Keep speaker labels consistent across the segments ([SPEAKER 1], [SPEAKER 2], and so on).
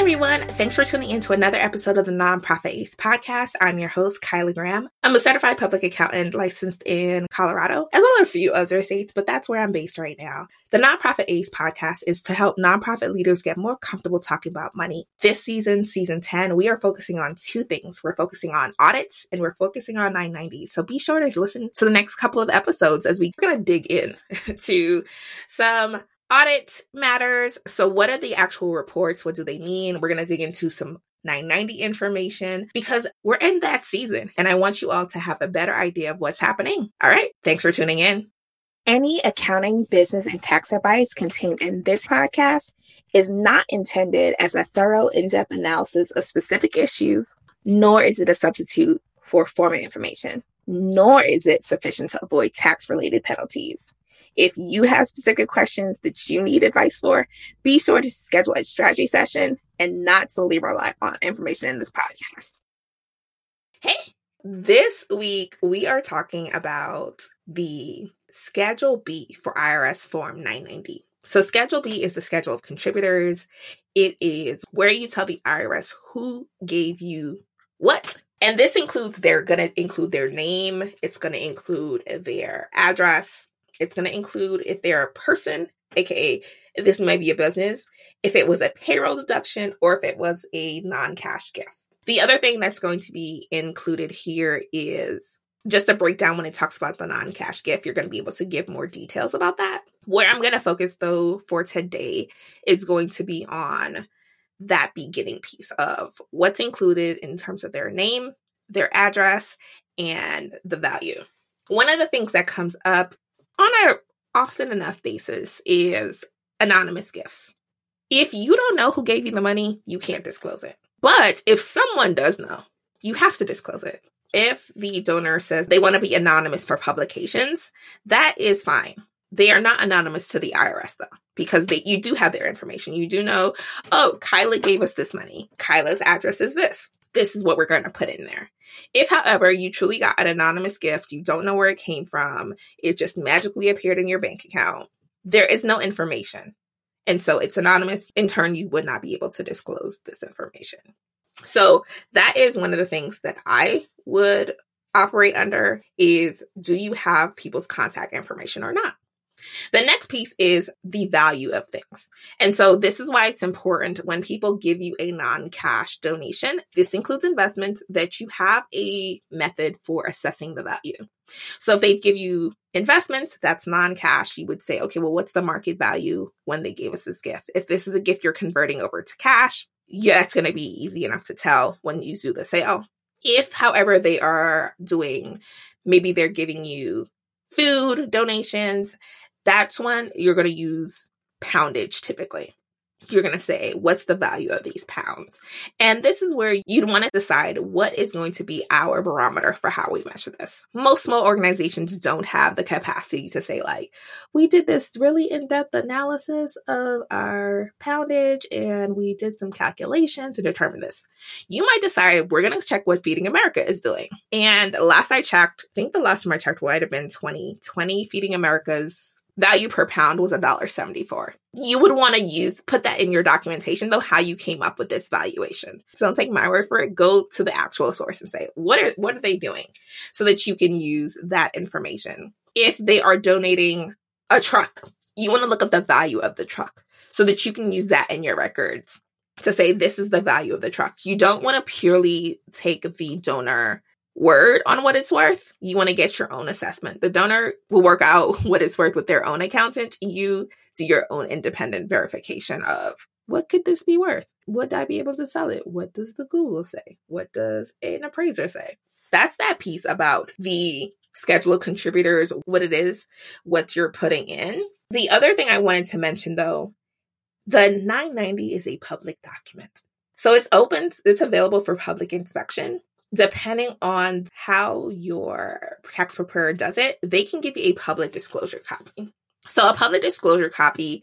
[SPEAKER 1] everyone. Thanks for tuning in to another episode of the Nonprofit Ace podcast. I'm your host, Kyla Graham. I'm a certified public accountant licensed in Colorado, as well as a few other states, but that's where I'm based right now. The Nonprofit Ace podcast is to help nonprofit leaders get more comfortable talking about money. This season, season 10, we are focusing on two things. We're focusing on audits and we're focusing on 990. So be sure to listen to the next couple of episodes as we're going to dig in to some audit matters. So, what are the actual reports? What do they mean? We're going to dig into some 990 information because we're in that season and I want you all to have a better idea of what's happening. All right. Thanks for tuning in. Any accounting, business, and tax advice contained in this podcast is not intended as a thorough, in depth analysis of specific issues, nor is it a substitute for formal information, nor is it sufficient to avoid tax related penalties. If you have specific questions that you need advice for, be sure to schedule a strategy session and not solely rely on information in this podcast. Hey, this week we are talking about the Schedule B for IRS Form 990. So, Schedule B is the schedule of contributors. It is where you tell the IRS who gave you what. And this includes, they're going to include their name, it's going to include their address, it's going to include if they're a person, aka this might be a business, if it was a payroll deduction, or if it was a non cash gift. The other thing that's going to be included here is just a breakdown when it talks about the non cash gift. You're going to be able to give more details about that. Where I'm going to focus though for today is going to be on that beginning piece of what's included in terms of their name, their address, and the value. One of the things that comes up on a often enough basis is anonymous gifts. If you don't know who gave you the money, you can't disclose it. But if someone does know, you have to disclose it. If the donor says they want to be anonymous for publications, that is fine. They are not anonymous to the IRS though, because they, you do have their information. You do know, oh, Kyla gave us this money. Kyla's address is this. This is what we're going to put in there. If, however, you truly got an anonymous gift, you don't know where it came from, it just magically appeared in your bank account, there is no information. And so it's anonymous. In turn, you would not be able to disclose this information. So that is one of the things that I would operate under is do you have people's contact information or not? The next piece is the value of things. And so this is why it's important when people give you a non-cash donation. This includes investments that you have a method for assessing the value. So if they give you investments, that's non-cash. You would say, okay, well, what's the market value when they gave us this gift? If this is a gift you're converting over to cash, yeah, it's going to be easy enough to tell when you do the sale. If, however, they are doing, maybe they're giving you food donations, that's when you're going to use poundage typically. You're going to say, what's the value of these pounds? And this is where you'd want to decide what is going to be our barometer for how we measure this. Most small organizations don't have the capacity to say, like, we did this really in depth analysis of our poundage and we did some calculations to determine this. You might decide we're going to check what Feeding America is doing. And last I checked, I think the last time I checked might have been 2020, Feeding America's value per pound was $1.74. You would want to use, put that in your documentation though, how you came up with this valuation. So don't take my word for it. Go to the actual source and say, what are, what are they doing? So that you can use that information. If they are donating a truck, you want to look up the value of the truck so that you can use that in your records to say, this is the value of the truck. You don't want to purely take the donor word on what it's worth, you want to get your own assessment. The donor will work out what it's worth with their own accountant. You do your own independent verification of what could this be worth? Would I be able to sell it? What does the Google say? What does an appraiser say? That's that piece about the schedule of contributors, what it is, what you're putting in. The other thing I wanted to mention though, the 990 is a public document. So it's open, it's available for public inspection depending on how your tax preparer does it, they can give you a public disclosure copy. So a public disclosure copy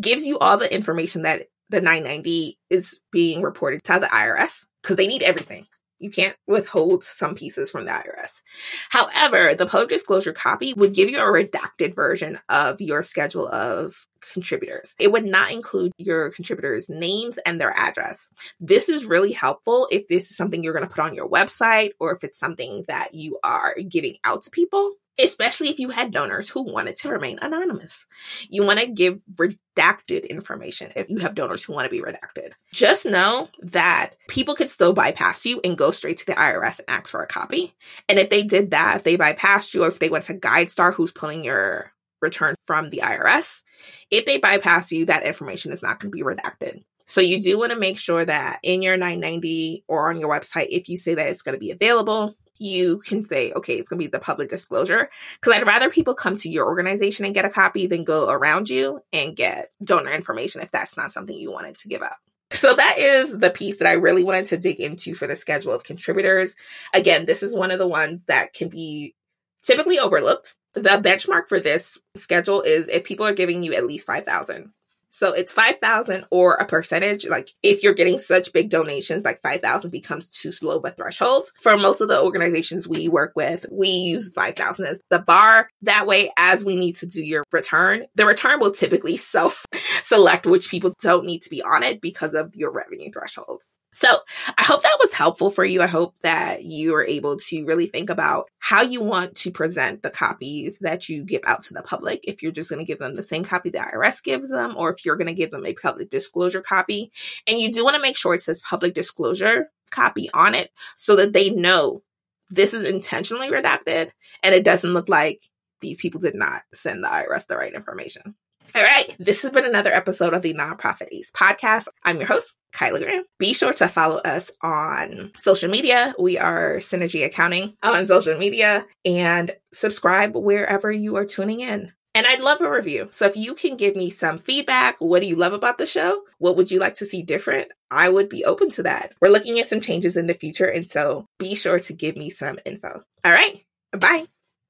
[SPEAKER 1] gives you all the information that the 990 is being reported to the IRS because they need everything. You can't withhold some pieces from the IRS. However, the public disclosure copy would give you a redacted version of your schedule of contributors. It would not include your contributors' names and their address. This is really helpful if this is something you're going to put on your website or if it's something that you are giving out to people especially if you had donors who wanted to remain anonymous. You want to give redacted information if you have donors who want to be redacted. Just know that people could still bypass you and go straight to the IRS and ask for a copy. And if they did that, if they bypassed you or if they went to GuideStar who's pulling your return from the IRS, if they bypass you, that information is not going to be redacted. So you do want to make sure that in your 990 or on your website, if you say that it's going to be available, you can say, okay, it's going to be the public disclosure. Cause I'd rather people come to your organization and get a copy than go around you and get donor information if that's not something you wanted to give out. So that is the piece that I really wanted to dig into for the schedule of contributors. Again, this is one of the ones that can be typically overlooked. The benchmark for this schedule is if people are giving you at least 5,000. So it's 5,000 or a percentage. Like if you're getting such big donations, like 5,000 becomes too slow of a threshold. For most of the organizations we work with, we use 5,000 as the bar. That way, as we need to do your return, the return will typically self select which people don't need to be on it because of your revenue thresholds. So I hope that was helpful for you. I hope that you are able to really think about how you want to present the copies that you give out to the public. If you're just going to give them the same copy the IRS gives them, or if you're going to give them a public disclosure copy. And you do want to make sure it says public disclosure copy on it so that they know this is intentionally redacted and it doesn't look like these people did not send the IRS the right information. All right. This has been another episode of the Nonprofit Ace podcast. I'm your host, Kyla Graham. Be sure to follow us on social media. We are Synergy Accounting on social media and subscribe wherever you are tuning in. And I'd love a review. So if you can give me some feedback, what do you love about the show? What would you like to see different? I would be open to that. We're looking at some changes in the future. And so be sure to give me some info. All right. Bye.